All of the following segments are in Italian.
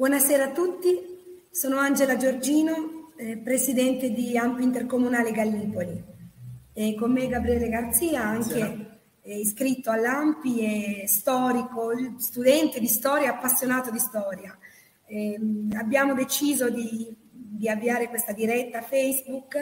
Buonasera a tutti, sono Angela Giorgino, eh, presidente di Ampi Intercomunale Gallipoli. E con me Gabriele Garzia, anche eh, iscritto all'Ampi e storico, studente di storia, appassionato di storia. Eh, abbiamo deciso di, di, avviare questa diretta Facebook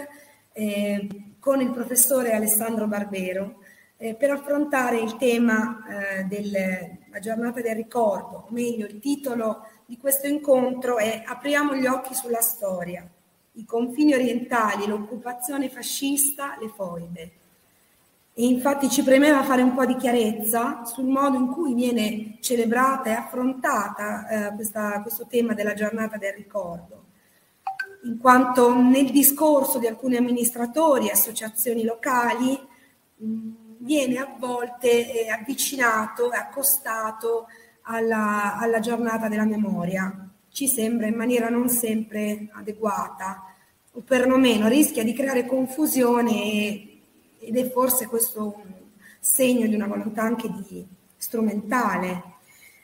eh, con il professore Alessandro Barbero eh, per affrontare il tema eh, della giornata del ricordo, o meglio il titolo di questo incontro è Apriamo gli occhi sulla storia i confini orientali, l'occupazione fascista, le foibe. E infatti ci premeva fare un po' di chiarezza sul modo in cui viene celebrata e affrontata eh, questa, questo tema della giornata del ricordo, in quanto nel discorso di alcuni amministratori e associazioni locali mh, viene a volte eh, avvicinato e accostato alla, alla giornata della memoria ci sembra in maniera non sempre adeguata o perlomeno rischia di creare confusione ed è forse questo un segno di una volontà anche di strumentale.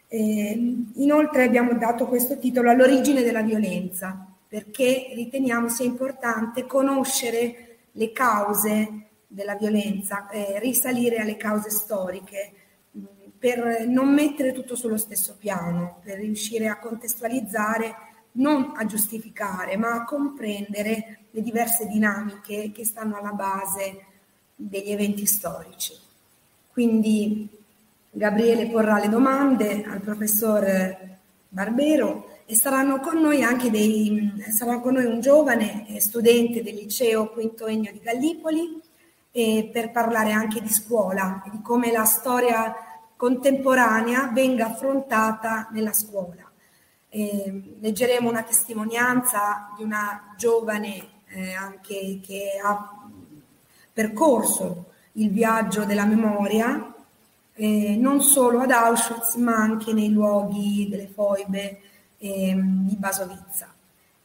Eh, inoltre abbiamo dato questo titolo all'origine della violenza perché riteniamo sia importante conoscere le cause della violenza, eh, risalire alle cause storiche per non mettere tutto sullo stesso piano, per riuscire a contestualizzare, non a giustificare, ma a comprendere le diverse dinamiche che stanno alla base degli eventi storici. Quindi Gabriele porrà le domande al professor Barbero e saranno con noi anche dei, sarà con noi un giovane studente del liceo Quinto Ennio di Gallipoli per parlare anche di scuola, di come la storia contemporanea venga affrontata nella scuola. Eh, leggeremo una testimonianza di una giovane eh, anche che ha percorso il viaggio della memoria, eh, non solo ad Auschwitz ma anche nei luoghi delle foibe ehm, di Basovizza.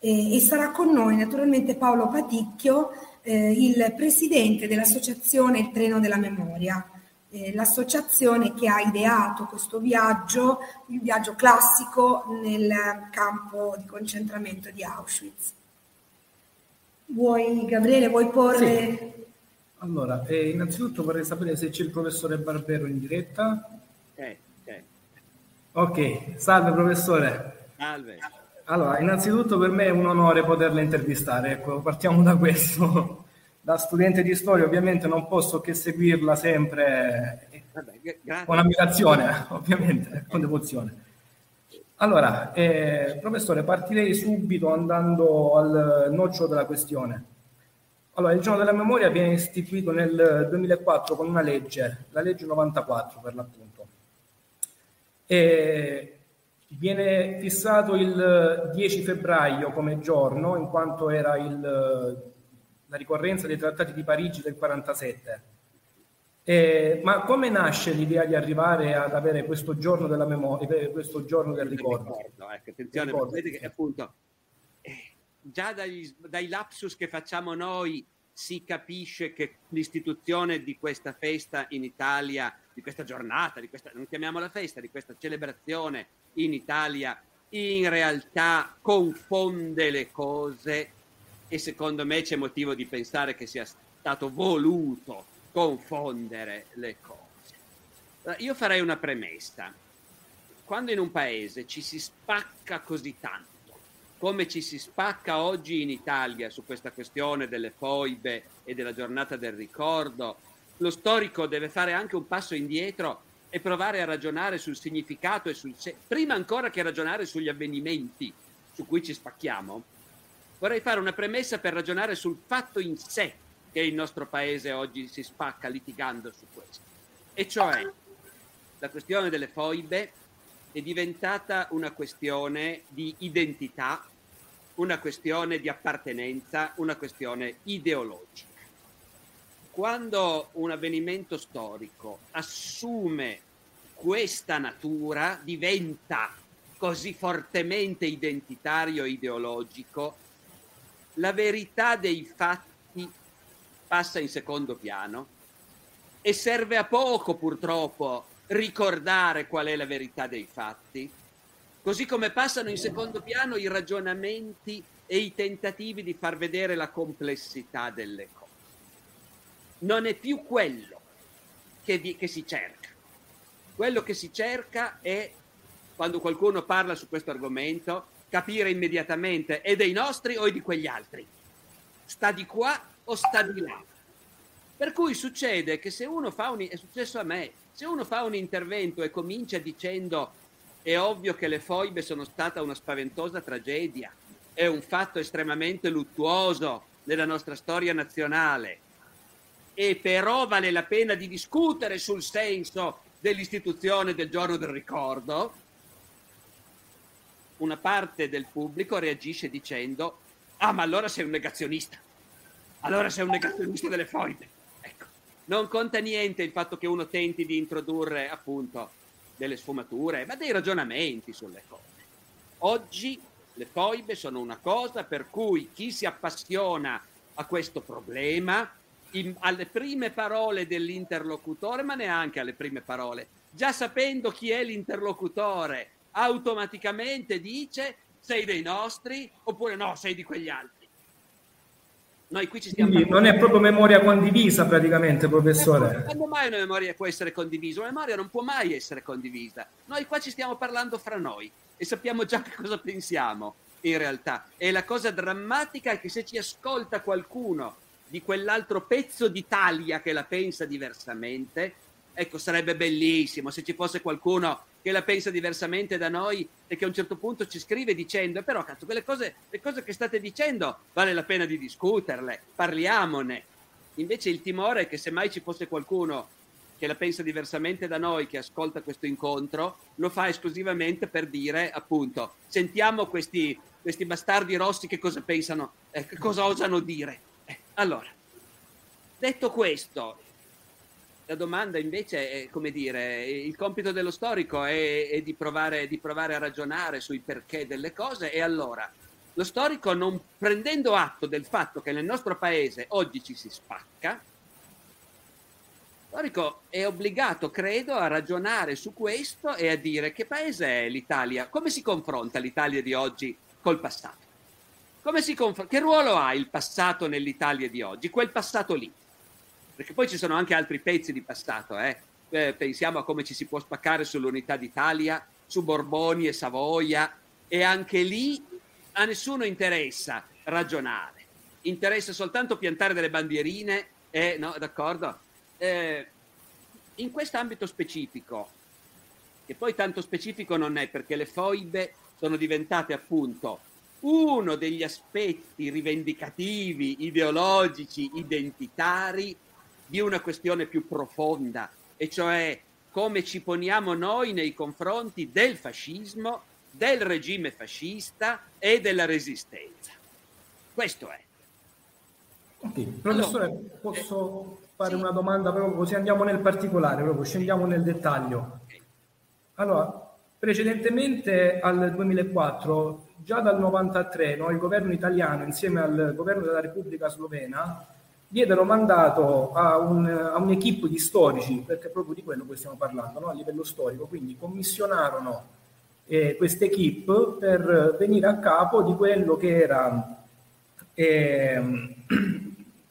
e sarà con noi naturalmente Paolo Paticchio, eh, il presidente dell'associazione Il Treno della Memoria eh, l'associazione che ha ideato questo viaggio, il viaggio classico nel campo di concentramento di Auschwitz. Vuoi, Gabriele, vuoi porre... Sì. Allora, eh, innanzitutto vorrei sapere se c'è il professore Barbero in diretta. Ok, ok. Ok, salve professore. Salve. Allora, innanzitutto per me è un onore poterla intervistare, ecco, partiamo da questo da studente di storia ovviamente non posso che seguirla sempre Vabbè, con ammirazione, ovviamente, con devozione. Allora, eh, professore, partirei subito andando al nocciolo della questione. Allora, il giorno della memoria viene istituito nel 2004 con una legge, la legge 94 per l'appunto. E viene fissato il 10 febbraio come giorno, in quanto era il la ricorrenza dei trattati di Parigi del 47. Eh, ma come nasce l'idea di arrivare ad avere questo giorno della memoria, eh, questo giorno del ricordo? ricordo ecco, attenzione, ricordo, vedete che appunto eh, già dagli, dai lapsus che facciamo noi si capisce che l'istituzione di questa festa in Italia, di questa giornata, di questa, non chiamiamola festa, di questa celebrazione in Italia, in realtà confonde le cose e secondo me c'è motivo di pensare che sia stato voluto confondere le cose. Io farei una premessa. Quando in un paese ci si spacca così tanto, come ci si spacca oggi in Italia su questa questione delle foibe e della giornata del ricordo, lo storico deve fare anche un passo indietro e provare a ragionare sul significato e sul prima ancora che ragionare sugli avvenimenti su cui ci spacchiamo, vorrei fare una premessa per ragionare sul fatto in sé che il nostro paese oggi si spacca litigando su questo, e cioè la questione delle foibe è diventata una questione di identità, una questione di appartenenza, una questione ideologica. Quando un avvenimento storico assume questa natura, diventa così fortemente identitario e ideologico, la verità dei fatti passa in secondo piano e serve a poco purtroppo ricordare qual è la verità dei fatti, così come passano in secondo piano i ragionamenti e i tentativi di far vedere la complessità delle cose. Non è più quello che, vi, che si cerca. Quello che si cerca è, quando qualcuno parla su questo argomento, capire immediatamente è dei nostri o è di quegli altri. Sta di qua o sta di là. Per cui succede che se uno fa un... è successo a me, se uno fa un intervento e comincia dicendo è ovvio che le foibe sono stata una spaventosa tragedia, è un fatto estremamente luttuoso nella nostra storia nazionale, e però vale la pena di discutere sul senso dell'istituzione del giorno del ricordo, una parte del pubblico reagisce dicendo ah ma allora sei un negazionista, allora sei un negazionista delle foibe. Ecco, non conta niente il fatto che uno tenti di introdurre appunto delle sfumature, ma dei ragionamenti sulle cose. Oggi le foibe sono una cosa per cui chi si appassiona a questo problema, in, alle prime parole dell'interlocutore, ma neanche alle prime parole, già sapendo chi è l'interlocutore, automaticamente dice sei dei nostri oppure no, sei di quegli altri. Noi qui ci stiamo Quindi non è proprio memoria condivisa praticamente, professore. Quando mai una memoria può essere condivisa? Una memoria non può mai essere condivisa. Noi qua ci stiamo parlando fra noi e sappiamo già che cosa pensiamo in realtà. E la cosa drammatica è che se ci ascolta qualcuno di quell'altro pezzo d'Italia che la pensa diversamente, ecco, sarebbe bellissimo se ci fosse qualcuno che la pensa diversamente da noi e che a un certo punto ci scrive dicendo però cazzo quelle cose, le cose che state dicendo vale la pena di discuterle, parliamone. Invece il timore è che se mai ci fosse qualcuno che la pensa diversamente da noi, che ascolta questo incontro, lo fa esclusivamente per dire appunto sentiamo questi, questi bastardi rossi che cosa pensano, eh, cosa osano dire. Eh, allora, detto questo, la domanda invece è, come dire, il compito dello storico è, è di, provare, di, provare, a ragionare sui perché delle cose e allora lo storico non prendendo atto del fatto che nel nostro paese oggi ci si spacca, lo storico è obbligato, credo, a ragionare su questo e a dire che paese è l'Italia, come si confronta l'Italia di oggi col passato. Confr- che ruolo ha il passato nell'Italia di oggi? Quel passato lì perché poi ci sono anche altri pezzi di passato, eh? Eh, pensiamo a come ci si può spaccare sull'unità d'Italia, su Borboni e Savoia, e anche lì a nessuno interessa ragionare, interessa soltanto piantare delle bandierine, e, no, d'accordo? Eh, in questo ambito specifico, che poi tanto specifico non è perché le foibe sono diventate appunto uno degli aspetti rivendicativi, ideologici, identitari di una questione più profonda, e cioè come ci poniamo noi nei confronti del fascismo, del regime fascista e della resistenza. Questo è. Ok, professore, allora, posso eh, fare sì. una domanda proprio così andiamo nel particolare, proprio scendiamo nel dettaglio. Okay. Allora, precedentemente al 2004, già dal 93, no, il governo italiano insieme al governo della Repubblica Slovena diedero mandato a, un, a un'equipe di storici, perché proprio di quello che stiamo parlando, no? a livello storico, quindi commissionarono eh, questa equipe per venire a capo di quello che era eh,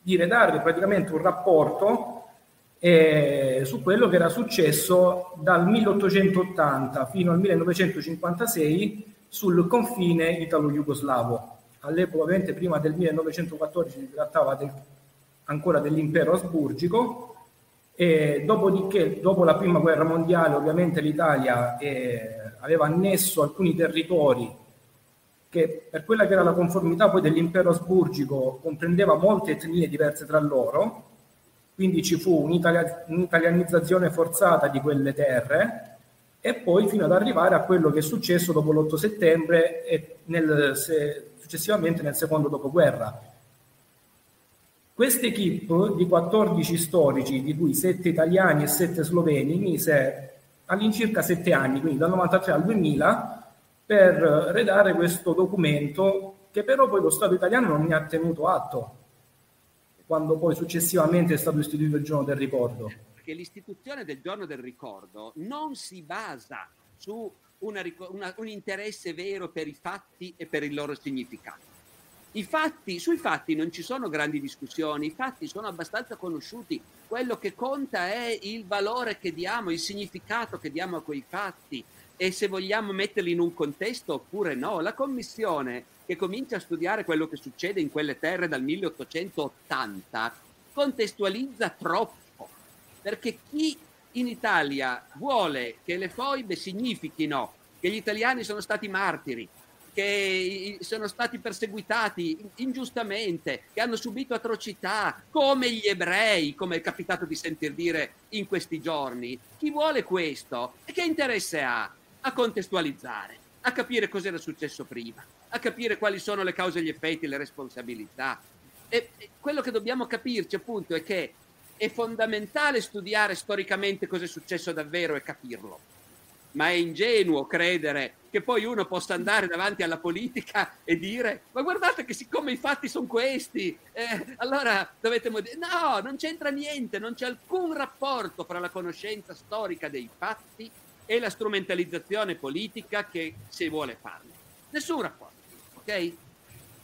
di redare praticamente un rapporto eh, su quello che era successo dal 1880 fino al 1956 sul confine italo-jugoslavo. All'epoca, ovviamente prima del 1914 si trattava del ancora dell'impero asburgico. E dopodiché, dopo la prima guerra mondiale, ovviamente l'Italia eh, aveva annesso alcuni territori che per quella che era la conformità poi dell'impero asburgico comprendeva molte etnie diverse tra loro, quindi ci fu un'italia, un'italianizzazione forzata di quelle terre. E poi fino ad arrivare a quello che è successo dopo l'8 settembre e nel, se, successivamente nel secondo dopoguerra. Questa equip di 14 storici, di cui 7 italiani e 7 sloveni, mise all'incirca 7 anni, quindi dal 93 al 2000, per redare questo documento che però poi lo Stato italiano non ne ha tenuto atto quando poi successivamente è stato istituito il giorno del ricordo. Perché l'istituzione del giorno del ricordo non si basa su una, una, un interesse vero per i fatti e per il loro significato. I fatti, sui fatti non ci sono grandi discussioni, i fatti sono abbastanza conosciuti. Quello che conta è il valore che diamo, il significato che diamo a quei fatti e se vogliamo metterli in un contesto oppure no. La commissione che comincia a studiare quello che succede in quelle terre dal 1880 contestualizza troppo, perché chi in Italia vuole che le foibe significhino che gli italiani sono stati martiri, che sono stati perseguitati ingiustamente, che hanno subito atrocità, come gli ebrei, come è capitato di sentir dire in questi giorni. Chi vuole questo? E che interesse ha? A contestualizzare, a capire cosa era successo prima a capire quali sono le cause, gli effetti, le responsabilità. E, quello che dobbiamo capirci appunto è che è fondamentale studiare storicamente cosa è successo davvero e capirlo. Ma è ingenuo credere che poi uno possa andare davanti alla politica e dire ma guardate che siccome i fatti sono questi, eh, allora dovete... Mod-". No, non c'entra niente, non c'è alcun rapporto fra la conoscenza storica dei fatti e la strumentalizzazione politica che si vuole farne. Nessun rapporto ok?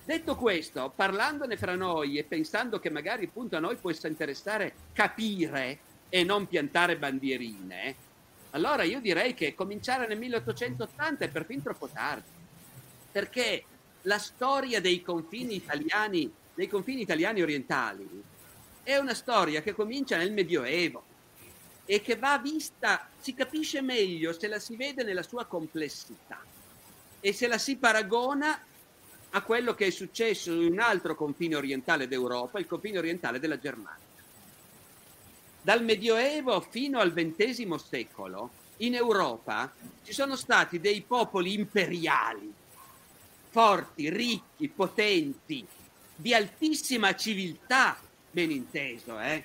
Detto questo, parlandone fra noi e pensando che magari appunto a noi possa interessare capire e non piantare bandierine, allora io direi che cominciare nel 1880 è perfino troppo tardi, perché la storia dei confini italiani, dei confini italiani orientali è una storia che comincia nel Medioevo e che va vista, si capisce meglio se la si vede nella sua complessità e se la si paragona a quello che è successo in un altro confine orientale d'Europa, il confine orientale della Germania. Dal Medioevo fino al XX secolo in Europa ci sono stati dei popoli imperiali, forti, ricchi, potenti, di altissima civiltà, ben inteso, eh?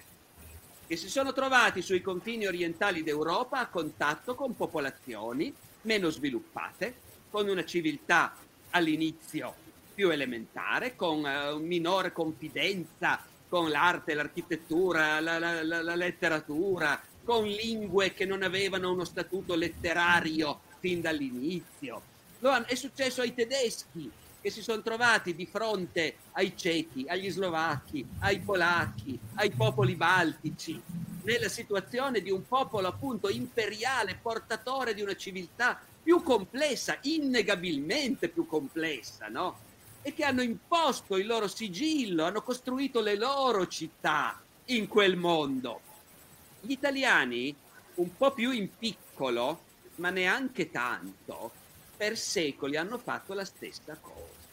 che si sono trovati sui confini orientali d'Europa a contatto con popolazioni meno sviluppate, con una civiltà all'inizio più elementare, con uh, minore confidenza con l'arte, l'architettura, la, la, la, la letteratura, con lingue che non avevano uno statuto letterario fin dall'inizio. È successo ai tedeschi che si sono trovati di fronte ai cechi, agli slovacchi, ai polacchi, ai popoli baltici, nella situazione di un popolo appunto imperiale, portatore di una civiltà più complessa, innegabilmente più complessa, no? E che hanno imposto il loro sigillo, hanno costruito le loro città in quel mondo. Gli italiani, un po' più in piccolo, ma neanche tanto, per secoli hanno fatto la stessa cosa.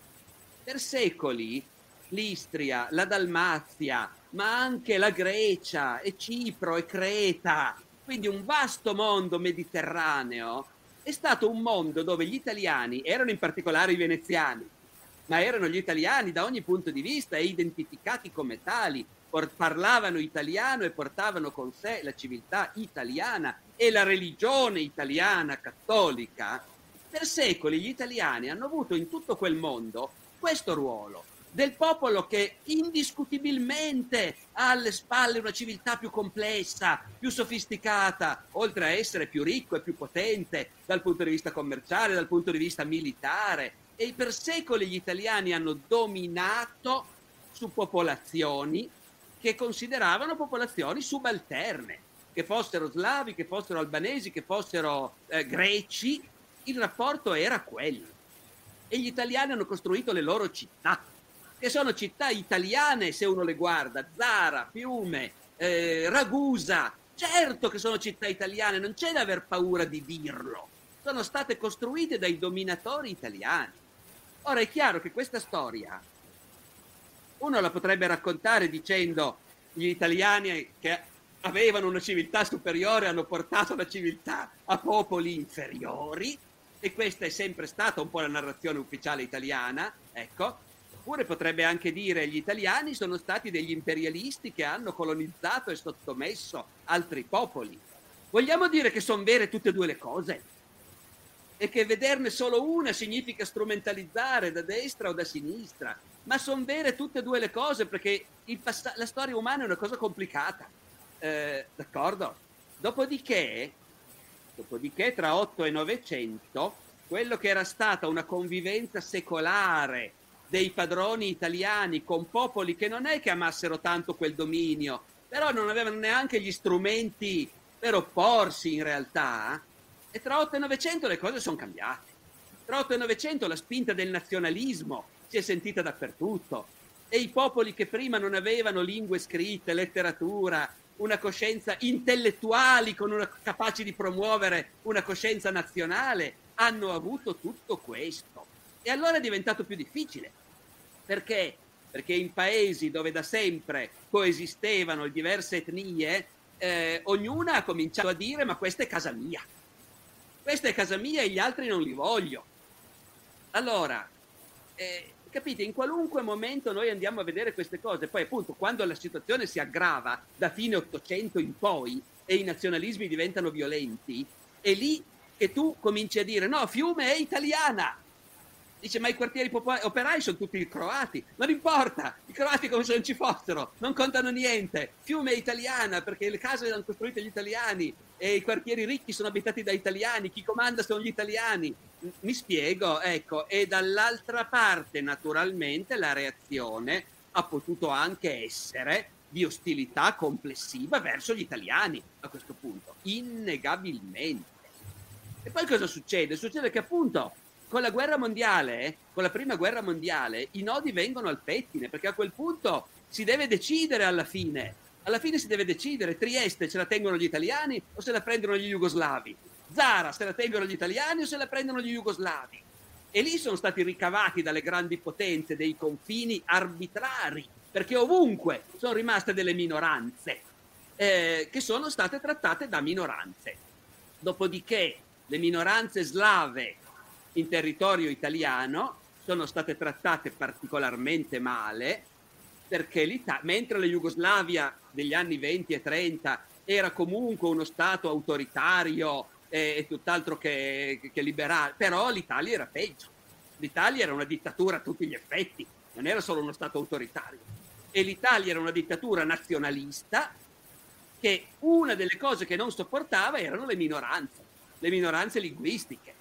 Per secoli l'Istria, la Dalmazia, ma anche la Grecia e Cipro e Creta, quindi un vasto mondo mediterraneo, è stato un mondo dove gli italiani, erano in particolare i veneziani, ma erano gli italiani da ogni punto di vista e identificati come tali, parlavano italiano e portavano con sé la civiltà italiana e la religione italiana cattolica, per secoli gli italiani hanno avuto in tutto quel mondo questo ruolo del popolo che indiscutibilmente ha alle spalle una civiltà più complessa, più sofisticata, oltre a essere più ricco e più potente dal punto di vista commerciale, dal punto di vista militare, e per secoli gli italiani hanno dominato su popolazioni che consideravano popolazioni subalterne, che fossero slavi, che fossero albanesi, che fossero eh, greci, il rapporto era quello. E gli italiani hanno costruito le loro città, che sono città italiane se uno le guarda, Zara, Fiume, eh, Ragusa, certo che sono città italiane, non c'è da aver paura di dirlo, sono state costruite dai dominatori italiani. Ora è chiaro che questa storia uno la potrebbe raccontare dicendo gli italiani che avevano una civiltà superiore, hanno portato la civiltà a popoli inferiori, e questa è sempre stata un po' la narrazione ufficiale italiana, ecco, oppure potrebbe anche dire gli italiani sono stati degli imperialisti che hanno colonizzato e sottomesso altri popoli. Vogliamo dire che sono vere tutte e due le cose? E che vederne solo una significa strumentalizzare da destra o da sinistra, ma sono vere tutte e due le cose perché pass- la storia umana è una cosa complicata. Eh, d'accordo? Dopodiché, dopodiché, tra 8 e 900, quello che era stata una convivenza secolare dei padroni italiani con popoli che non è che amassero tanto quel dominio, però non avevano neanche gli strumenti per opporsi in realtà, e tra 8 e 900 le cose sono cambiate. Tra 8 e 900 la spinta del nazionalismo si è sentita dappertutto e i popoli che prima non avevano lingue scritte, letteratura, una coscienza intellettuali con una, capaci di promuovere una coscienza nazionale hanno avuto tutto questo. E allora è diventato più difficile. Perché? Perché in paesi dove da sempre coesistevano diverse etnie, eh, ognuna ha cominciato a dire ma questa è casa mia. Questa è casa mia e gli altri non li voglio. Allora, eh, capite, in qualunque momento noi andiamo a vedere queste cose, poi appunto quando la situazione si aggrava da fine Ottocento in poi e i nazionalismi diventano violenti, è lì che tu cominci a dire no, Fiume è italiana, Dice, ma i quartieri operai sono tutti croati. Non importa, i croati come se non ci fossero, non contano niente. Fiume è italiana perché le case le hanno costruite gli italiani e i quartieri ricchi sono abitati da italiani, chi comanda sono gli italiani. Mi spiego, ecco, e dall'altra parte naturalmente la reazione ha potuto anche essere di ostilità complessiva verso gli italiani a questo punto, innegabilmente. E poi cosa succede? Succede che appunto con la guerra mondiale, con la prima guerra mondiale, i nodi vengono al pettine, perché a quel punto si deve decidere alla fine. Alla fine si deve decidere, Trieste ce la tengono gli italiani o se la prendono gli jugoslavi? Zara se la tengono gli italiani o se la prendono gli jugoslavi? E lì sono stati ricavati dalle grandi potenze dei confini arbitrari, perché ovunque sono rimaste delle minoranze, eh, che sono state trattate da minoranze. Dopodiché le minoranze slave in territorio italiano sono state trattate particolarmente male perché mentre la Jugoslavia degli anni 20 e 30 era comunque uno Stato autoritario e, e tutt'altro che, che liberale, però l'Italia era peggio. L'Italia era una dittatura a tutti gli effetti, non era solo uno Stato autoritario. E l'Italia era una dittatura nazionalista che una delle cose che non sopportava erano le minoranze, le minoranze linguistiche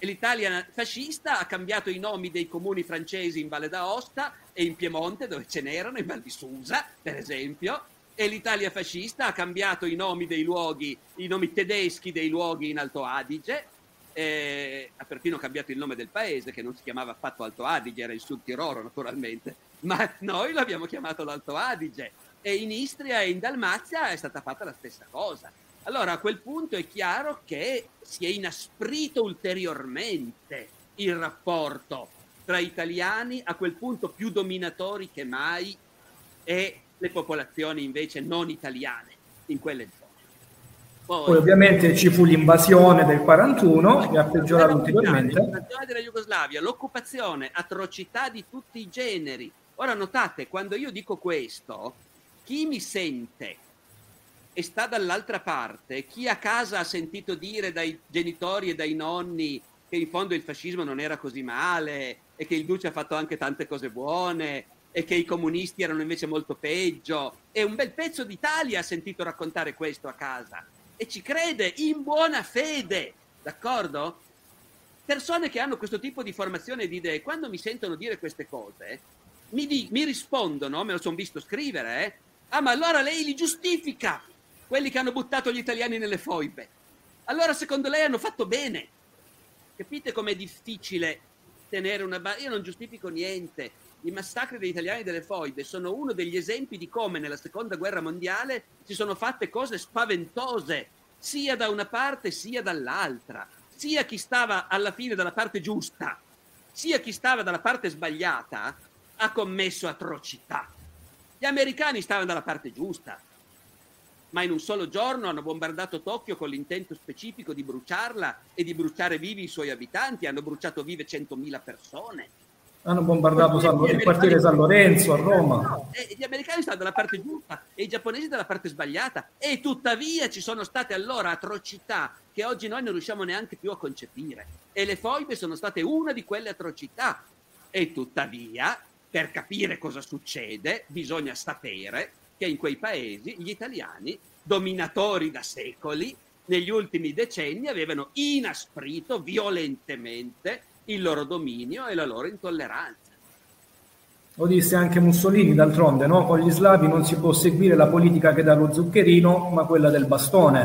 e l'Italia fascista ha cambiato i nomi dei comuni francesi in Valle d'Aosta e in Piemonte dove ce n'erano, in Val di Susa per esempio, e l'Italia fascista ha cambiato i nomi dei luoghi, i nomi tedeschi dei luoghi in Alto Adige, eh, ha perfino cambiato il nome del paese che non si chiamava affatto Alto Adige, era il Sud Tirolo naturalmente, ma noi l'abbiamo chiamato l'Alto Adige. E in Istria e in Dalmazia è stata fatta la stessa cosa. Allora a quel punto è chiaro che si è inasprito ulteriormente il rapporto tra italiani, a quel punto più dominatori che mai, e le popolazioni invece non italiane in quelle zone. Poi, Poi ovviamente ci fu l'invasione del 41 che ha peggiorato ulteriormente. L'invasione della Jugoslavia, l'occupazione, atrocità di tutti i generi. Ora notate, quando io dico questo, chi mi sente e sta dall'altra parte chi a casa ha sentito dire dai genitori e dai nonni che in fondo il fascismo non era così male e che il Duce ha fatto anche tante cose buone e che i comunisti erano invece molto peggio e un bel pezzo d'Italia ha sentito raccontare questo a casa e ci crede in buona fede, d'accordo? Persone che hanno questo tipo di formazione e di idee, quando mi sentono dire queste cose, mi, di, mi rispondono, me lo sono visto scrivere, eh? ah ma allora lei li giustifica, quelli che hanno buttato gli italiani nelle foibe. Allora, secondo lei hanno fatto bene. Capite com'è difficile tenere una base? Io non giustifico niente. I massacri degli italiani delle foibe sono uno degli esempi di come nella seconda guerra mondiale si sono fatte cose spaventose, sia da una parte sia dall'altra. Sia chi stava alla fine dalla parte giusta, sia chi stava dalla parte sbagliata, ha commesso atrocità. Gli americani stavano dalla parte giusta, ma in un solo giorno hanno bombardato Tokyo con l'intento specifico di bruciarla e di bruciare vivi i suoi abitanti, hanno bruciato vive 100.000 persone. Hanno bombardato San, il quartiere San Lorenzo a Roma. No, gli americani stanno dalla parte giusta e i giapponesi dalla parte sbagliata e tuttavia ci sono state allora atrocità che oggi noi non riusciamo neanche più a concepire e le foibe sono state una di quelle atrocità e tuttavia per capire cosa succede bisogna sapere che in quei paesi gli italiani, dominatori da secoli, negli ultimi decenni avevano inasprito violentemente il loro dominio e la loro intolleranza. Lo disse anche Mussolini, d'altronde, no? con gli slavi non si può seguire la politica che dà lo zuccherino, ma quella del bastone.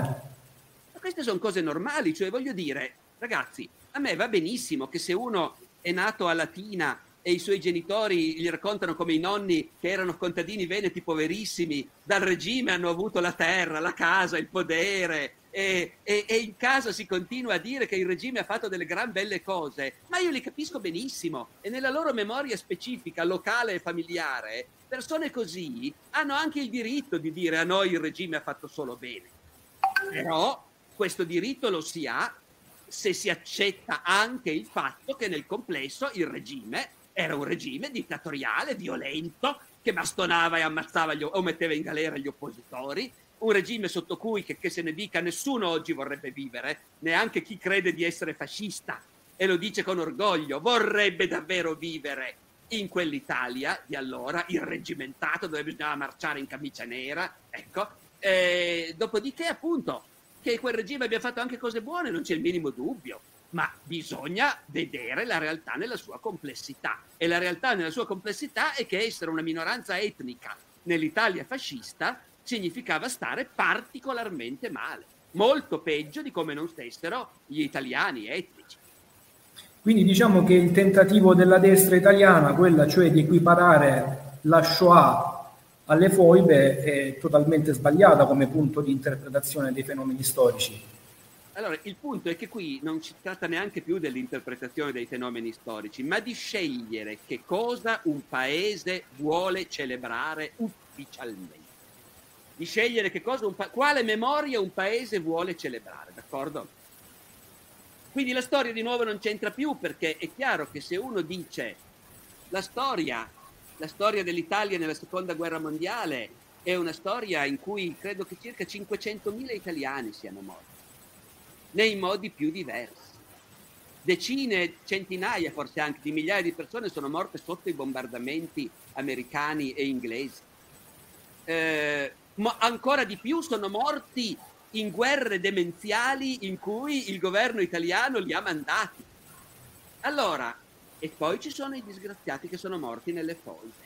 Ma queste sono cose normali, cioè voglio dire, ragazzi, a me va benissimo che se uno è nato a Latina e i suoi genitori gli raccontano come i nonni che erano contadini veneti poverissimi, dal regime hanno avuto la terra, la casa, il podere e, e, e, in casa si continua a dire che il regime ha fatto delle gran belle cose, ma io li capisco benissimo e nella loro memoria specifica, locale e familiare, persone così hanno anche il diritto di dire a noi il regime ha fatto solo bene. Però questo diritto lo si ha se si accetta anche il fatto che nel complesso il regime era un regime dittatoriale, violento, che bastonava e ammazzava gli, o metteva in galera gli oppositori, un regime sotto cui, che, che se ne dica, nessuno oggi vorrebbe vivere, neanche chi crede di essere fascista. E lo dice con orgoglio, vorrebbe davvero vivere in quell'Italia di allora, irregimentato, dove bisognava marciare in camicia nera, ecco. E, dopodiché, appunto, che quel regime abbia fatto anche cose buone, non c'è il minimo dubbio ma bisogna vedere la realtà nella sua complessità. E la realtà nella sua complessità è che essere una minoranza etnica nell'Italia fascista significava stare particolarmente male, molto peggio di come non stessero gli italiani etnici. Quindi diciamo che il tentativo della destra italiana, quella cioè di equiparare la Shoah alle foibe, è totalmente sbagliata come punto di interpretazione dei fenomeni storici. Allora, il punto è che qui non si tratta neanche più dell'interpretazione dei fenomeni storici, ma di scegliere che cosa un paese vuole celebrare ufficialmente. Di scegliere che cosa pa- quale memoria un paese vuole celebrare, d'accordo? Quindi la storia di nuovo non c'entra più perché è chiaro che se uno dice la storia, la storia dell'Italia nella seconda guerra mondiale è una storia in cui credo che circa 500.000 italiani siano morti nei modi più diversi. Decine, centinaia forse anche di migliaia di persone sono morte sotto i bombardamenti americani e inglesi. Eh, ma ancora di più sono morti in guerre demenziali in cui il governo italiano li ha mandati. Allora, e poi ci sono i disgraziati che sono morti nelle foibe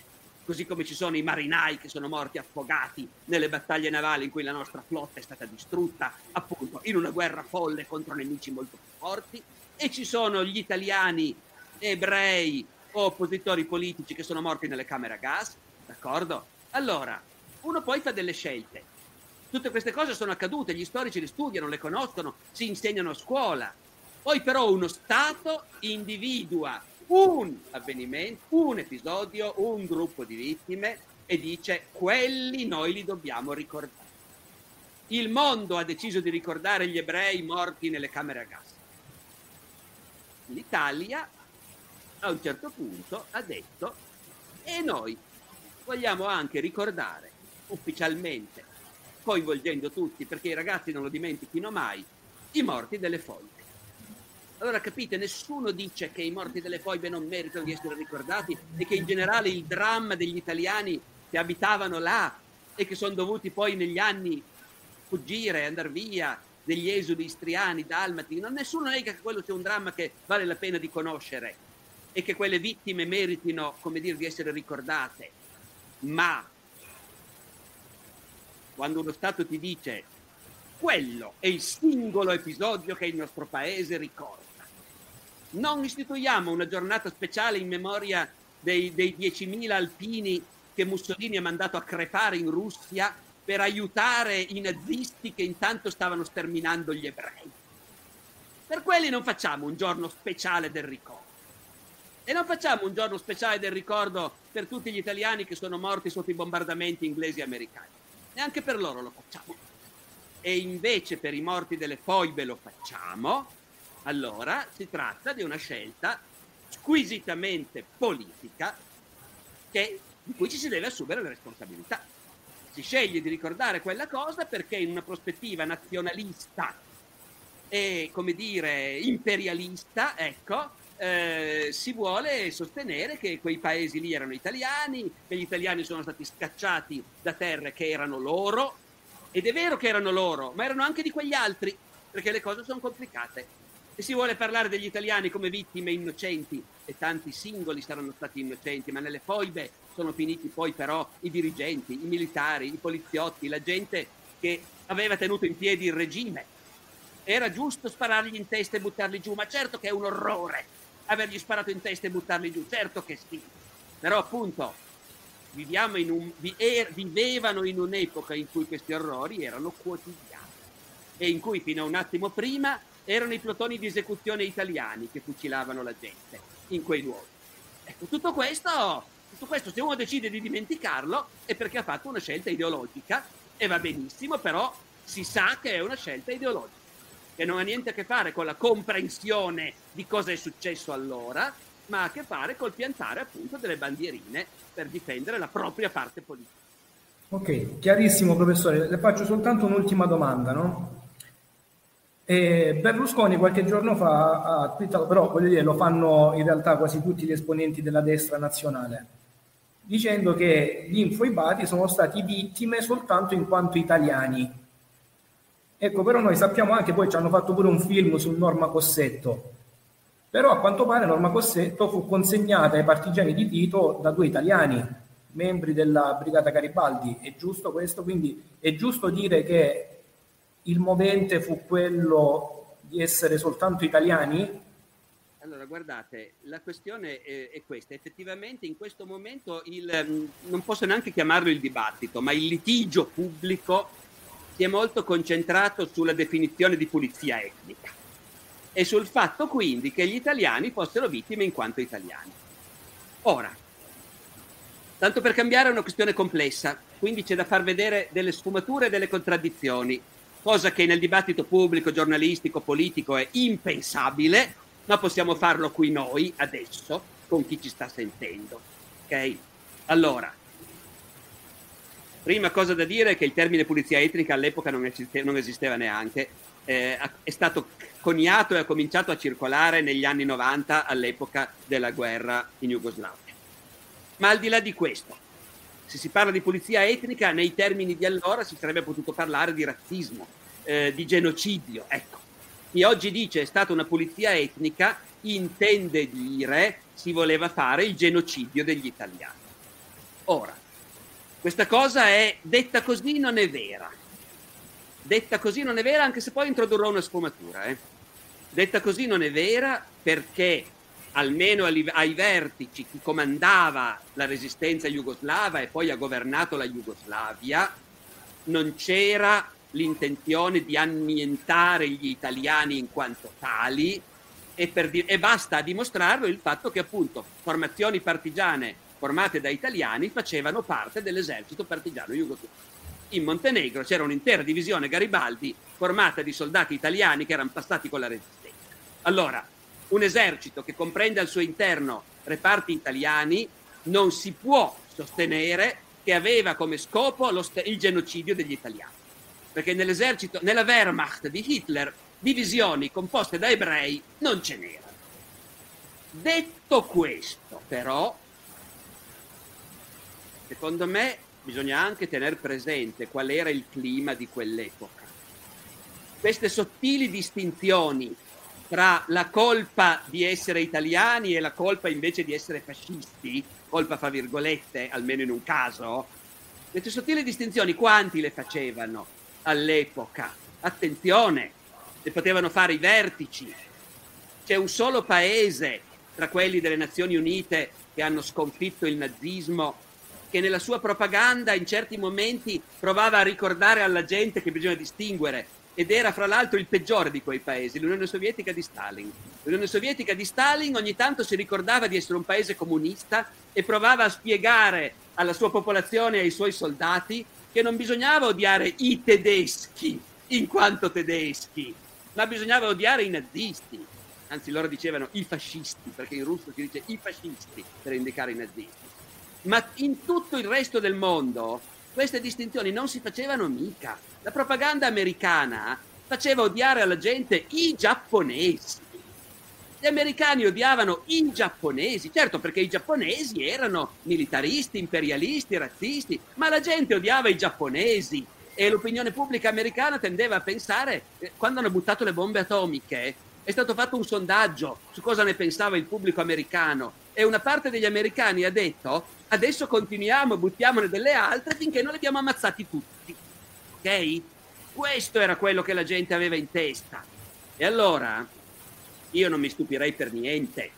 così come ci sono i marinai che sono morti affogati nelle battaglie navali in cui la nostra flotta è stata distrutta, appunto, in una guerra folle contro nemici molto più forti, e ci sono gli italiani ebrei o oppositori politici che sono morti nelle camere a gas, d'accordo? Allora, uno poi fa delle scelte. Tutte queste cose sono accadute, gli storici le studiano, le conoscono, si insegnano a scuola. Poi però uno Stato individua un avvenimento, un episodio, un gruppo di vittime e dice quelli noi li dobbiamo ricordare. Il mondo ha deciso di ricordare gli ebrei morti nelle camere a gas. L'Italia a un certo punto ha detto e noi vogliamo anche ricordare ufficialmente, coinvolgendo tutti, perché i ragazzi non lo dimentichino mai, i morti delle foglie. Allora capite, nessuno dice che i morti delle foibe non meritano di essere ricordati e che in generale il dramma degli italiani che abitavano là e che sono dovuti poi negli anni fuggire, andare via, degli esodi istriani, dalmati, non, nessuno nega che quello sia un dramma che vale la pena di conoscere e che quelle vittime meritino, come dire, di essere ricordate. Ma quando uno Stato ti dice quello è il singolo episodio che il nostro paese ricorda, non istituiamo una giornata speciale in memoria dei, dei 10.000 alpini che Mussolini ha mandato a crepare in Russia per aiutare i nazisti che intanto stavano sterminando gli ebrei. Per quelli non facciamo un giorno speciale del ricordo. E non facciamo un giorno speciale del ricordo per tutti gli italiani che sono morti sotto i bombardamenti inglesi e americani. Neanche per loro lo facciamo. e invece per i morti delle foibe lo facciamo, allora si tratta di una scelta squisitamente politica che, di cui ci si deve assumere la responsabilità. Si sceglie di ricordare quella cosa perché in una prospettiva nazionalista e, come dire, imperialista, ecco, eh, si vuole sostenere che quei paesi lì erano italiani, che gli italiani sono stati scacciati da terre che erano loro, ed è vero che erano loro, ma erano anche di quegli altri, perché le cose sono complicate. E si vuole parlare degli italiani come vittime innocenti, e tanti singoli saranno stati innocenti, ma nelle foibe sono finiti poi però i dirigenti, i militari, i poliziotti, la gente che aveva tenuto in piedi il regime. Era giusto sparargli in testa e buttarli giù, ma certo che è un orrore avergli sparato in testa e buttarli giù, certo che sì. Però appunto viviamo in un, er, vivevano in un'epoca in cui questi orrori erano quotidiani e in cui fino a un attimo prima erano i plotoni di esecuzione italiani che fucilavano la gente in quei luoghi. Ecco, tutto questo, tutto questo, se uno decide di dimenticarlo, è perché ha fatto una scelta ideologica e va benissimo, però si sa che è una scelta ideologica, che non ha niente a che fare con la comprensione di cosa è successo allora, ma ha a che fare col piantare appunto delle bandierine per difendere la propria parte politica. Ok, chiarissimo professore. Le faccio soltanto un'ultima domanda, no? E Berlusconi qualche giorno fa ha twittato, però voglio dire, lo fanno in realtà quasi tutti gli esponenti della destra nazionale, dicendo che gli infoibati sono stati vittime soltanto in quanto italiani. Ecco, però noi sappiamo anche, poi ci hanno fatto pure un film su Norma Cossetto, però a quanto pare Norma Cossetto fu consegnata ai partigiani di Tito da due italiani, membri della Brigata Garibaldi. È giusto questo? Quindi è giusto dire che il movente fu quello di essere soltanto italiani? Allora, guardate, la questione è, è, questa. Effettivamente in questo momento il, mm, non posso neanche chiamarlo il dibattito, ma il litigio pubblico si è molto concentrato sulla definizione di pulizia etnica e sul fatto quindi che gli italiani fossero vittime in quanto italiani. Ora, tanto per cambiare è una questione complessa, quindi c'è da far vedere delle sfumature e delle contraddizioni, cosa che nel dibattito pubblico, giornalistico, politico è impensabile, ma possiamo farlo qui noi, adesso, con chi ci sta sentendo. Ok? Allora, prima cosa da dire è che il termine pulizia etnica all'epoca non, esiste, non esisteva neanche, eh, è stato coniato e ha cominciato a circolare negli anni 90 all'epoca della guerra in Jugoslavia. Ma al di là di questo, se si parla di pulizia etnica, nei termini di allora si sarebbe potuto parlare di razzismo, eh, di genocidio. Ecco, chi oggi dice è stata una pulizia etnica intende dire si voleva fare il genocidio degli italiani. Ora, questa cosa è detta così non è vera Detta così non è vera, anche se poi introdurrò una sfumatura. Eh. Detta così non è vera perché almeno ai vertici chi comandava la resistenza jugoslava e poi ha governato la Jugoslavia, non c'era l'intenzione di annientare gli italiani in quanto tali e, per, e basta a dimostrarlo il fatto che appunto formazioni partigiane formate da italiani facevano parte dell'esercito partigiano jugoslavo in Montenegro c'era un'intera divisione Garibaldi formata di soldati italiani che erano passati con la resistenza. Allora, un esercito che comprende al suo interno reparti italiani non si può sostenere che aveva come scopo st- il genocidio degli italiani. Perché nell'esercito, nella Wehrmacht di Hitler, divisioni composte da ebrei non ce n'erano. Detto questo, però, secondo me bisogna anche tenere presente qual era il clima di quell'epoca. Queste sottili distinzioni tra la colpa di essere italiani e la colpa invece di essere fascisti, colpa fra virgolette, almeno in un caso, queste sottili distinzioni quanti le facevano all'epoca? Attenzione, le potevano fare i vertici. C'è un solo paese tra quelli delle Nazioni Unite che hanno sconfitto il nazismo che nella sua propaganda in certi momenti provava a ricordare alla gente che bisogna distinguere ed era fra l'altro il peggiore di quei paesi, l'Unione Sovietica di Stalin. L'Unione Sovietica di Stalin ogni tanto si ricordava di essere un paese comunista e provava a spiegare alla sua popolazione e ai suoi soldati che non bisognava odiare i tedeschi, in quanto tedeschi, ma bisognava odiare i nazisti. Anzi, loro dicevano i fascisti, perché in russo si dice i fascisti per indicare i nazisti. Ma in tutto il resto del mondo queste distinzioni non si facevano mica. La propaganda americana faceva odiare alla gente i giapponesi. Gli americani odiavano i giapponesi, certo perché i giapponesi erano militaristi, imperialisti, razzisti, ma la gente odiava i giapponesi e l'opinione pubblica americana tendeva a pensare, eh, quando hanno buttato le bombe atomiche, è stato fatto un sondaggio su cosa ne pensava il pubblico americano e una parte degli americani ha detto adesso continuiamo, buttiamone delle altre finché non li abbiamo ammazzati tutti. Ok? Questo era quello che la gente aveva in testa. E allora io non mi stupirei per niente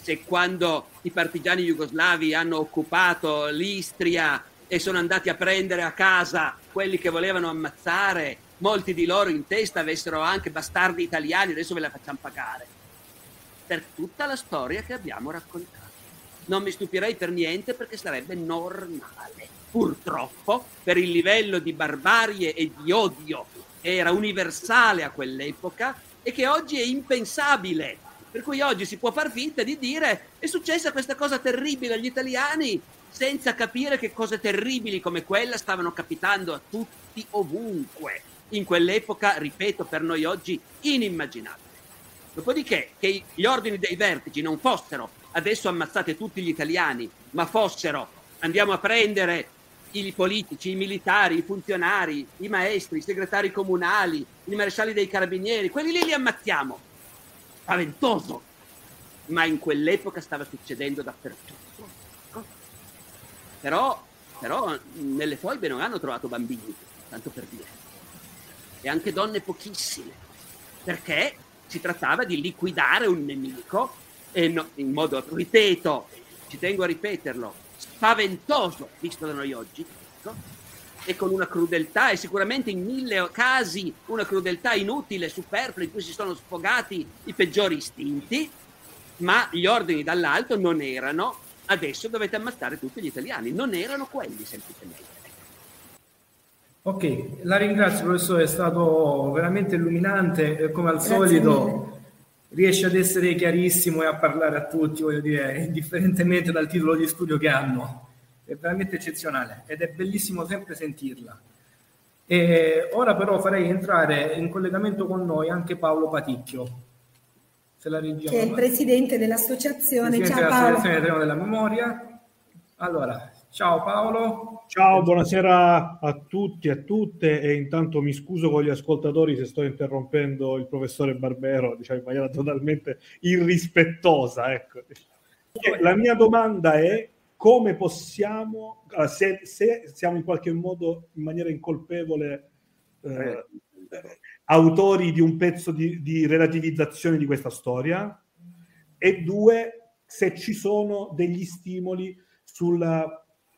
se quando i partigiani jugoslavi hanno occupato l'Istria e sono andati a prendere a casa quelli che volevano ammazzare, molti di loro in testa avessero anche bastardi italiani, adesso ve la facciamo pagare. Per tutta la storia che abbiamo raccontato. Non mi stupirei per niente perché sarebbe normale. Purtroppo, per il livello di barbarie e di odio che era universale a quell'epoca e che oggi è impensabile. Per cui oggi si può far finta di dire è successa questa cosa terribile agli italiani senza capire che cose terribili come quella stavano capitando a tutti ovunque. In quell'epoca, ripeto, per noi oggi inimmaginabile. Dopodiché, che gli ordini dei vertici non fossero adesso ammazzate tutti gli italiani, ma fossero andiamo a prendere i politici, i militari, i funzionari, i maestri, i segretari comunali, i marescialli dei carabinieri, quelli lì li ammazziamo. Spaventoso! Ma in quell'epoca stava succedendo dappertutto. Però, però nelle foibe non hanno trovato bambini, tanto per dire. E anche donne pochissime, perché si trattava di liquidare un nemico e no, in modo, ripeto, ci tengo a ripeterlo, spaventoso visto da noi oggi, no? e con una crudeltà, e sicuramente in mille casi una crudeltà inutile, superflua, in cui si sono sfogati i peggiori istinti, ma gli ordini dall'alto non erano adesso dovete ammazzare tutti gli italiani, non erano quelli semplicemente. Ok, la ringrazio professore, è stato veramente illuminante, come al Grazie solito mille. Riesce ad essere chiarissimo e a parlare a tutti, voglio dire, indifferentemente dal titolo di studio che hanno. È veramente eccezionale ed è bellissimo sempre sentirla. E ora però farei entrare in collegamento con noi anche Paolo Paticchio se la regia che è il presidente dell'associazione. Presidente ciao dell'associazione Paolo. della Memoria. Allora, ciao Paolo. Ciao, buonasera a tutti e a tutte e intanto mi scuso con gli ascoltatori se sto interrompendo il professore Barbero diciamo, in maniera totalmente irrispettosa. Ecco. La mia domanda è come possiamo, se, se siamo in qualche modo in maniera incolpevole eh, autori di un pezzo di, di relativizzazione di questa storia e due, se ci sono degli stimoli sul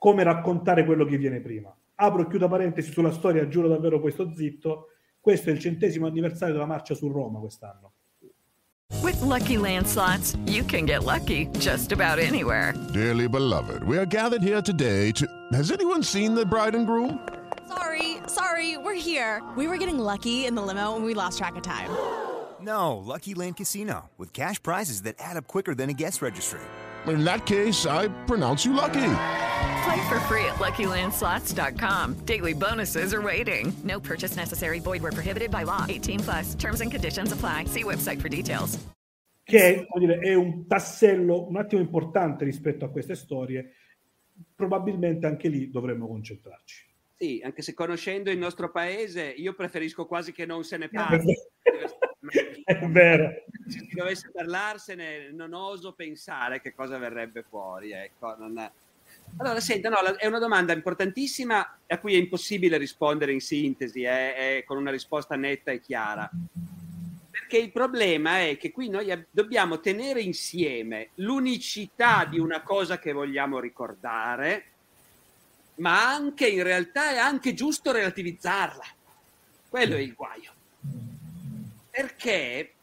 come raccontare quello che viene prima. Apro e chiudo parentesi sulla storia, giuro davvero questo zitto. Questo è il centesimo anniversario della marcia su Roma quest'anno. With lucky landslots, you can get lucky just about anywhere. Dearly beloved, we are gathered here today to. Has anyone seen the bride and groom? Sorry, sorry, we're here. We were getting lucky in the limo and we lost track of time. No, Lucky Land Casino, with cash prizes that add up quicker than a guest registry. In that case, I pronounce you lucky. Play for free at LuckyLandSlots.com. Daily bonuses are waiting. No purchase necessary. Void where prohibited by law. 18 plus. Terms and conditions apply. See website for details. Che dire, è un tassello un attimo importante rispetto a queste storie. Probabilmente anche lì dovremmo concentrarci. Sì, anche se conoscendo il nostro paese, io preferisco quasi che non se ne parli. È vero. Se si dovesse parlarsene, non oso pensare che cosa verrebbe fuori. Ecco, è... Allora, senta, no, è una domanda importantissima a cui è impossibile rispondere in sintesi, eh, con una risposta netta e chiara. Perché il problema è che qui noi dobbiamo tenere insieme l'unicità di una cosa che vogliamo ricordare, ma anche in realtà è anche giusto relativizzarla. Quello è il guaio. Perché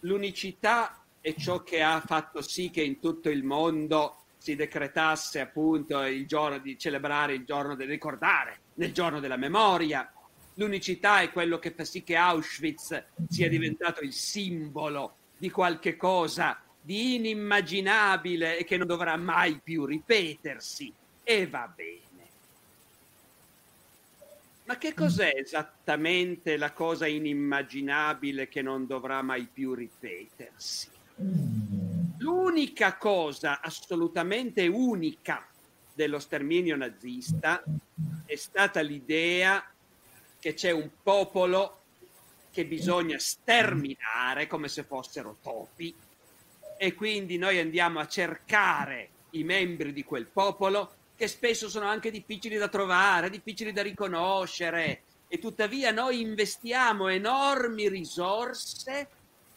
l'unicità è ciò che ha fatto sì che in tutto il mondo si decretasse appunto il giorno di celebrare il giorno del ricordare, nel giorno della memoria, L'unicità è quello che fa sì che Auschwitz sia diventato il simbolo di qualche cosa di inimmaginabile e che non dovrà mai più ripetersi. E va bene. Ma che cos'è esattamente la cosa inimmaginabile che non dovrà mai più ripetersi? L'unica cosa assolutamente unica dello sterminio nazista è stata l'idea che c'è un popolo che bisogna sterminare come se fossero topi e quindi noi andiamo a cercare i membri di quel popolo che spesso sono anche difficili da trovare, difficili da riconoscere e tuttavia noi investiamo enormi risorse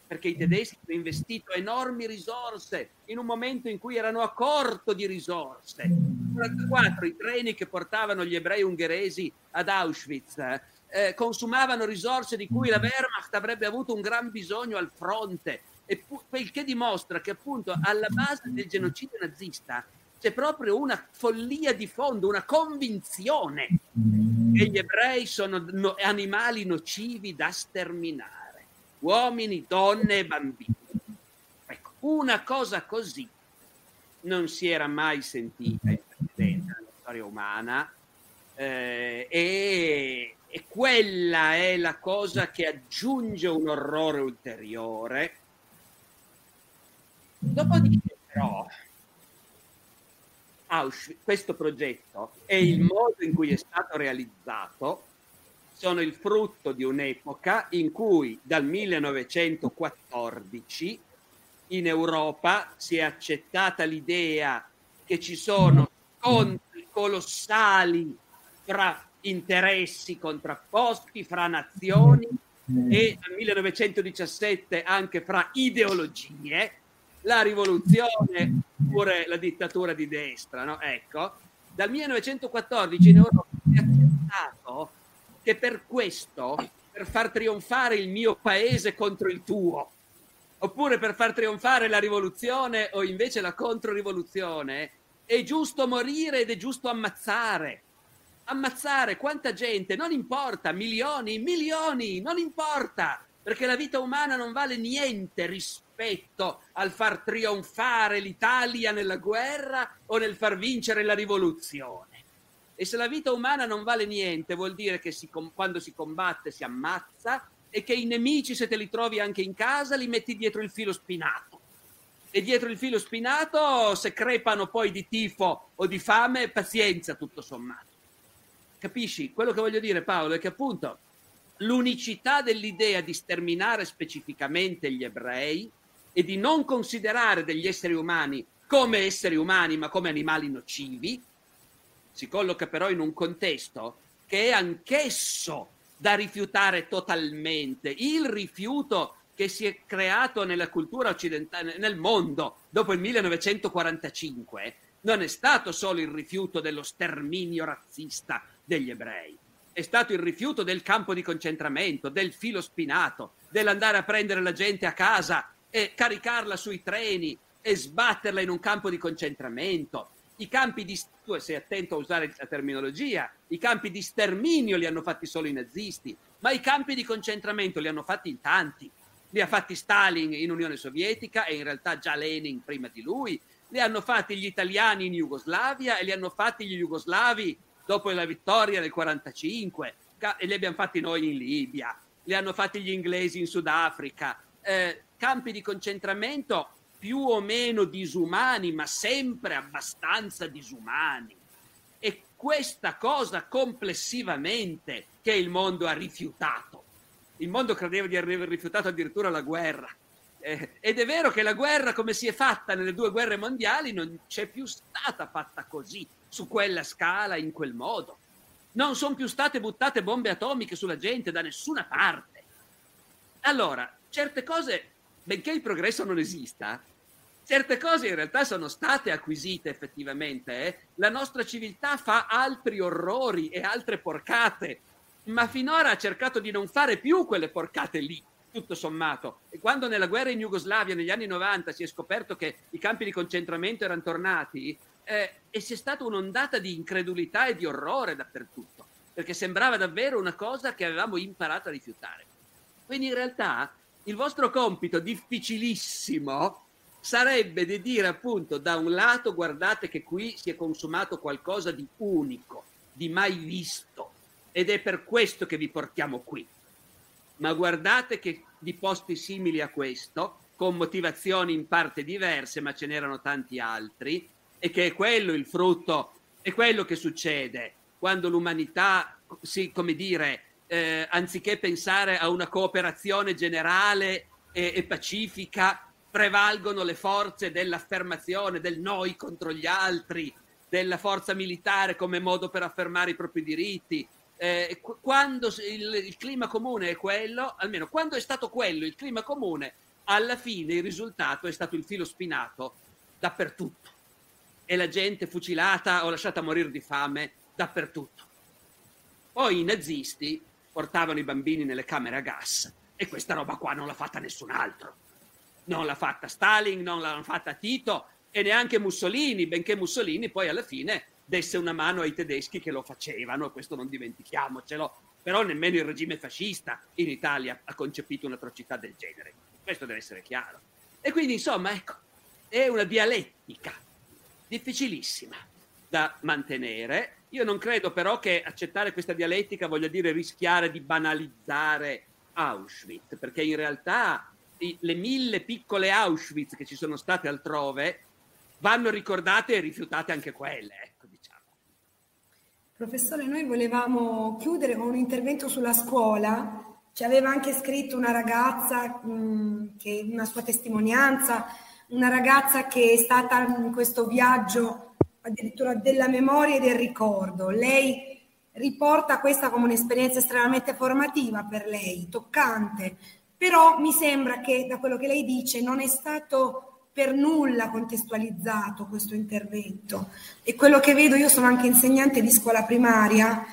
perché i tedeschi hanno investito enormi risorse in un momento in cui erano a corto di risorse. Nel 1944 i treni che portavano gli ebrei ungheresi ad Auschwitz eh, consumavano risorse di cui la Wehrmacht avrebbe avuto un gran bisogno al fronte, e pu- il che dimostra che appunto alla base del genocidio nazista c'è proprio una follia di fondo, una convinzione che gli ebrei sono no- animali nocivi da sterminare uomini, donne e bambini. Ecco, una cosa così non si era mai sentita in precedenza nella storia umana eh, e, e quella è la cosa che aggiunge un orrore ulteriore. Dopodiché però Auschwitz, questo progetto e il modo in cui è stato realizzato sono il frutto di un'epoca in cui dal 1914 in Europa si è accettata l'idea che ci sono scontri colossali fra interessi contrapposti, fra nazioni e dal 1917 anche fra ideologie, la rivoluzione oppure la dittatura di destra. No? Ecco, dal 1914 in Europa si è accettato che per questo, per far trionfare il mio paese contro il tuo, oppure per far trionfare la rivoluzione o invece la controrivoluzione, è giusto morire ed è giusto ammazzare. Ammazzare quanta gente, non importa, milioni, milioni, non importa, perché la vita umana non vale niente rispetto al far trionfare l'Italia nella guerra o nel far vincere la rivoluzione. E se la vita umana non vale niente, vuol dire che si, quando si combatte si ammazza e che i nemici, se te li trovi anche in casa, li metti dietro il filo spinato. E dietro il filo spinato, se crepano poi di tifo o di fame, pazienza tutto sommato. Capisci? Quello che voglio dire, Paolo, è che appunto l'unicità dell'idea di sterminare specificamente gli ebrei e di non considerare degli esseri umani come esseri umani, ma come animali nocivi, si colloca però in un contesto che è anch'esso da rifiutare totalmente. Il rifiuto che si è creato nella cultura occidentale, nel mondo, dopo il 1945, non è stato solo il rifiuto dello sterminio razzista degli ebrei, è stato il rifiuto del campo di concentramento, del filo spinato, dell'andare a prendere la gente a casa e caricarla sui treni e sbatterla in un campo di concentramento, i campi di tu sei attento a usare la terminologia, i campi di sterminio li hanno fatti solo i nazisti, ma i campi di concentramento li hanno fatti in tanti. Li ha fatti Stalin in Unione Sovietica e in realtà già Lenin prima di lui, li hanno fatti gli italiani in Jugoslavia e li hanno fatti gli jugoslavi dopo la vittoria del 45 e li abbiamo fatti noi in Libia, li hanno fatti gli inglesi in Sudafrica. Eh, campi di concentramento più o meno disumani, ma sempre abbastanza disumani. E questa cosa complessivamente che il mondo ha rifiutato. Il mondo credeva di aver rifiutato addirittura la guerra. Eh, ed è vero che la guerra, come si è fatta nelle due guerre mondiali, non c'è più stata fatta così, su quella scala, in quel modo. Non sono più state buttate bombe atomiche sulla gente da nessuna parte. Allora, certe cose benché il progresso non esista, certe cose in realtà sono state acquisite effettivamente. Eh? La nostra civiltà fa altri orrori e altre porcate, ma finora ha cercato di non fare più quelle porcate lì, tutto sommato. E quando nella guerra in Jugoslavia negli anni 90 si è scoperto che i campi di concentramento erano tornati, eh, e c'è stata un'ondata di incredulità e di orrore dappertutto. perché sembrava davvero una cosa che avevamo imparato a rifiutare. Quindi in realtà il vostro compito difficilissimo sarebbe di dire appunto da un lato guardate che qui si è consumato qualcosa di unico, di mai visto ed è per questo che vi portiamo qui. Ma guardate che di posti simili a questo, con motivazioni in parte diverse, ma ce n'erano tanti altri, e che è quello il frutto, è quello che succede quando l'umanità, si, come dire, eh, anziché pensare a una cooperazione generale e, e pacifica, prevalgono le forze dell'affermazione del noi contro gli altri, della forza militare come modo per affermare i propri diritti. Eh, quando il, il, clima comune è quello, almeno quando è stato quello il clima comune, alla fine il risultato è stato il filo spinato dappertutto e la gente fucilata o lasciata morire di fame dappertutto. Poi i nazisti portavano i bambini nelle camere a gas e questa roba qua non l'ha fatta nessun altro. Non l'ha fatta Stalin, non l'ha fatta Tito e neanche Mussolini, benché Mussolini poi alla fine desse una mano ai tedeschi che lo facevano, questo non dimentichiamocelo, però nemmeno il regime fascista in Italia ha concepito un'atrocità del genere. Questo deve essere chiaro. E quindi, insomma, ecco, è una dialettica difficilissima da mantenere io non credo però che accettare questa dialettica voglia dire rischiare di banalizzare Auschwitz, perché in realtà i, le mille piccole Auschwitz che ci sono state altrove vanno ricordate e rifiutate anche quelle. Ecco, diciamo. Professore, noi volevamo chiudere con un intervento sulla scuola. Ci aveva anche scritto una ragazza, mh, che, una sua testimonianza, una ragazza che è stata in questo viaggio addirittura della memoria e del ricordo. Lei riporta questa come un'esperienza estremamente formativa per lei, toccante, però mi sembra che da quello che lei dice non è stato per nulla contestualizzato questo intervento. E quello che vedo, io sono anche insegnante di scuola primaria,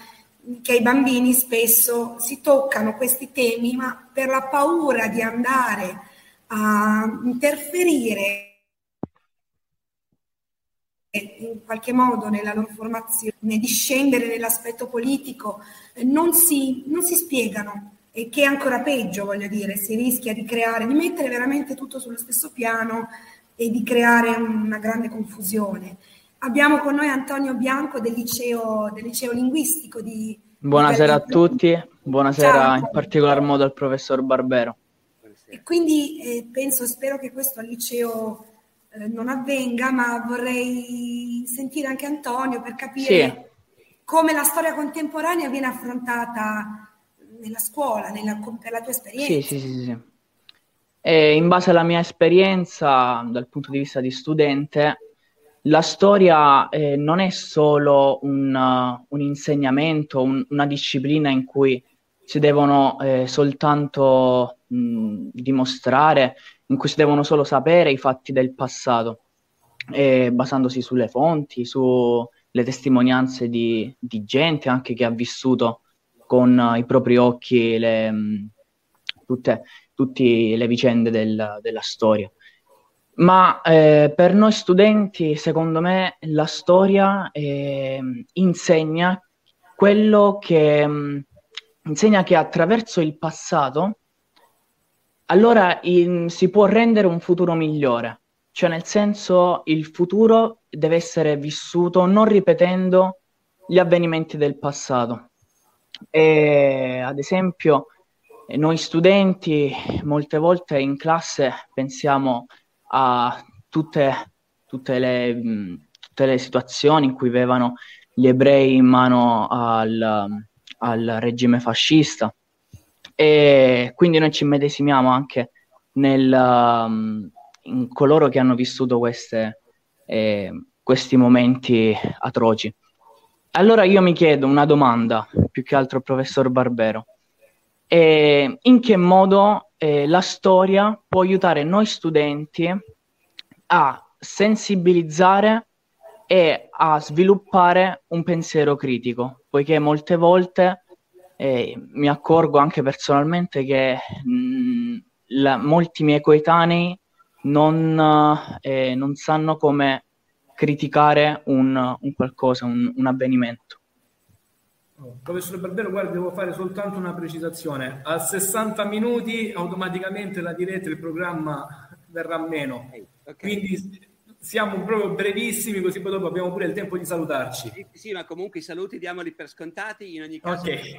che ai bambini spesso si toccano questi temi, ma per la paura di andare a interferire in qualche modo nella loro formazione, di scendere nell'aspetto politico, eh, non si, non si spiegano e che è ancora peggio, voglio dire, si rischia di creare, di mettere veramente tutto sullo stesso piano e di creare una grande confusione. Abbiamo con noi Antonio Bianco del liceo, del liceo linguistico di... Buonasera di a tutti, buonasera Ciao. in particolar modo al professor Barbero. E quindi eh, penso, spero che questo al liceo eh, non avvenga, ma vorrei sentire anche Antonio per capire sì. come la storia contemporanea viene affrontata nella scuola, nella, per la tua esperienza. Sì, sì, sì. sì. E in base alla mia esperienza, dal punto di vista di studente, la storia eh, non è solo un, uh, un insegnamento, un, una disciplina in cui si devono eh, soltanto mh, dimostrare in cui si devono solo sapere i fatti del passato, e basandosi sulle fonti, sulle testimonianze di, di gente anche che ha vissuto con uh, i propri occhi le, mh, tutte, tutte, le vicende del, della storia. Ma eh, per noi studenti, secondo me, la storia eh, insegna quello che mh, insegna che attraverso il passato allora in, si può rendere un futuro migliore. Cioè, nel senso, il futuro deve essere vissuto non ripetendo gli avvenimenti del passato. E, ad esempio, noi studenti molte volte in classe pensiamo a tutte, tutte, le, tutte le situazioni in cui avevano gli ebrei in mano al, al regime fascista e quindi noi ci medesimiamo anche nel, um, in coloro che hanno vissuto queste, eh, questi momenti atroci. Allora io mi chiedo una domanda, più che altro professor Barbero. Eh, in che modo eh, la storia può aiutare noi studenti a sensibilizzare e a sviluppare un pensiero critico, poiché molte volte e mi accorgo anche personalmente che mh, la, molti miei coetanei non, eh, non sanno come criticare un, un qualcosa, un, un, avvenimento. Oh, professore Barbero, guarda, devo fare soltanto una precisazione. A 60 minuti automaticamente la diretta del programma verrà meno. Okay. Quindi siamo proprio brevissimi, così poi dopo abbiamo pure il tempo di salutarci. Sì, sì ma comunque i saluti diamoli per scontati. In ogni caso, okay.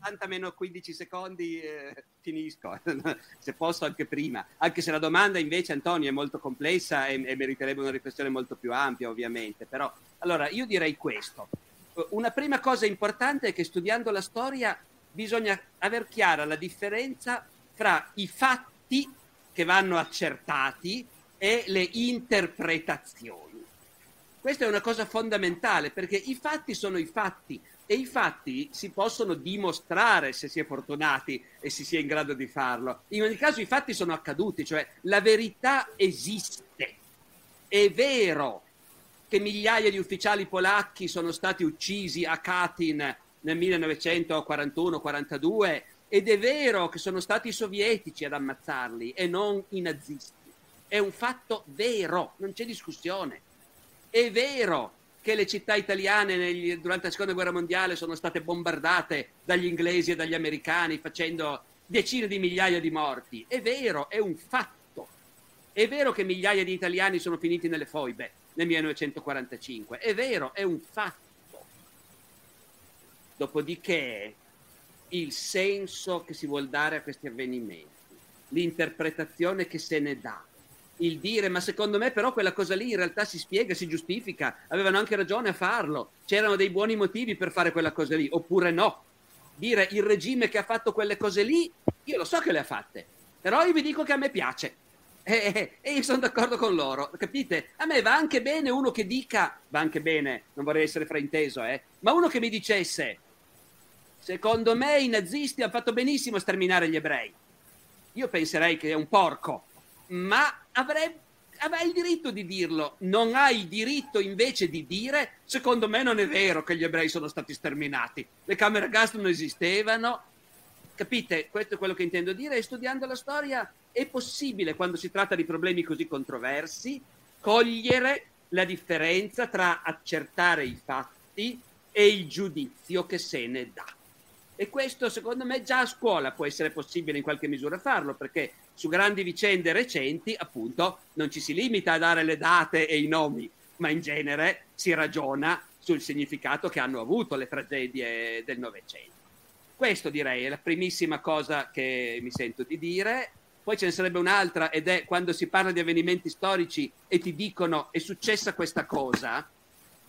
60 meno 15 secondi eh, finisco, se posso anche prima. Anche se la domanda invece, Antonio, è molto complessa e, e meriterebbe una riflessione molto più ampia, ovviamente. Però, allora, io direi questo una prima cosa importante è che studiando la storia bisogna aver chiara la differenza fra i fatti che vanno accertati e le interpretazioni. Questa è una cosa fondamentale perché i fatti sono i fatti e i fatti si possono dimostrare se si è fortunati e si sia in grado di farlo. In ogni caso i fatti sono accaduti, cioè la verità esiste. È vero che migliaia di ufficiali polacchi sono stati uccisi a Katyn nel 1941-42 ed è vero che sono stati i sovietici ad ammazzarli e non i nazisti. È un fatto vero, non c'è discussione. È vero che le città italiane negli, durante la seconda guerra mondiale sono state bombardate dagli inglesi e dagli americani facendo decine di migliaia di morti. È vero, è un fatto. È vero che migliaia di italiani sono finiti nelle foibe nel 1945. È vero, è un fatto. Dopodiché il senso che si vuol dare a questi avvenimenti, l'interpretazione che se ne dà, il dire ma secondo me però quella cosa lì in realtà si spiega, si giustifica, avevano anche ragione a farlo, c'erano dei buoni motivi per fare quella cosa lì, oppure no. Dire il regime che ha fatto quelle cose lì, io lo so che le ha fatte, però io vi dico che a me piace e, e io sono d'accordo con loro, capite? A me va anche bene uno che dica, va anche bene, non vorrei essere frainteso, eh, ma uno che mi dicesse, secondo me i nazisti hanno fatto benissimo a sterminare gli ebrei. Io penserei che è un porco, ma avrebbe avrai il diritto di dirlo, non hai il diritto invece di dire secondo me non è vero che gli ebrei sono stati sterminati, le camere a gas non esistevano, capite? Questo è quello che intendo dire e studiando la storia è possibile, quando si tratta di problemi così controversi, cogliere la differenza tra accertare i fatti e il giudizio che se ne dà. E questo secondo me già a scuola può essere possibile in qualche misura farlo, perché su grandi vicende recenti, appunto, non ci si limita a dare le date e i nomi, ma in genere si ragiona sul significato che hanno avuto le tragedie del Novecento. Questo direi è la primissima cosa che mi sento di dire poi ce ne sarebbe un'altra ed è quando si parla di avvenimenti storici e ti dicono è successa questa cosa,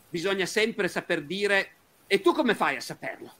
bisogna sempre saper dire e tu come fai a saperlo?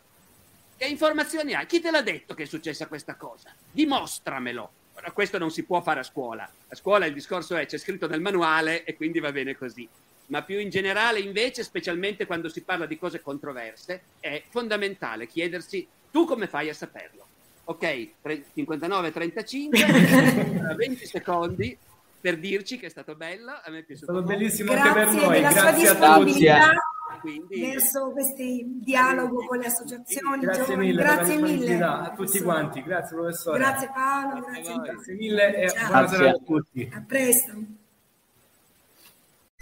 Che informazioni hai? Chi te l'ha detto che è successa questa cosa? Dimostramelo. Ora, questo non si può fare a scuola. A scuola il discorso è c'è scritto nel manuale e quindi va bene così. Ma più in generale, invece, specialmente quando si parla di cose controverse, è fondamentale chiedersi tu come fai a saperlo ok, 59-35, 20 secondi per dirci che è stato bello, a me è piaciuto. È stato bellissimo grazie anche per noi, della grazie sua disponibilità Quindi... verso questo dialogo con le associazioni. Grazie giovani. mille grazie mille a tutti quanti, grazie professore. Grazie Paolo, grazie, grazie mille e Ciao. buonasera a tutti. A presto.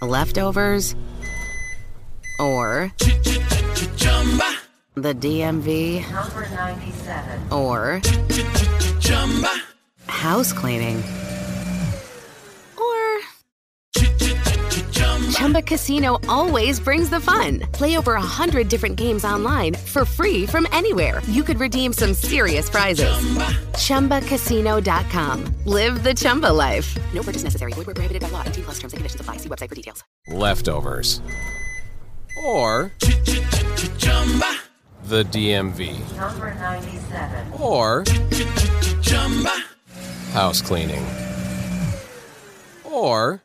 Leftovers or the DMV or house cleaning Chumba Casino always brings the fun. Play over a hundred different games online for free from anywhere. You could redeem some serious prizes. Chumba. ChumbaCasino.com. Live the Chumba life. No purchase necessary. Void where prohibited by law. 18 plus terms and conditions apply. See website for details. Leftovers. Or the DMV. Number 97. Or house cleaning. Or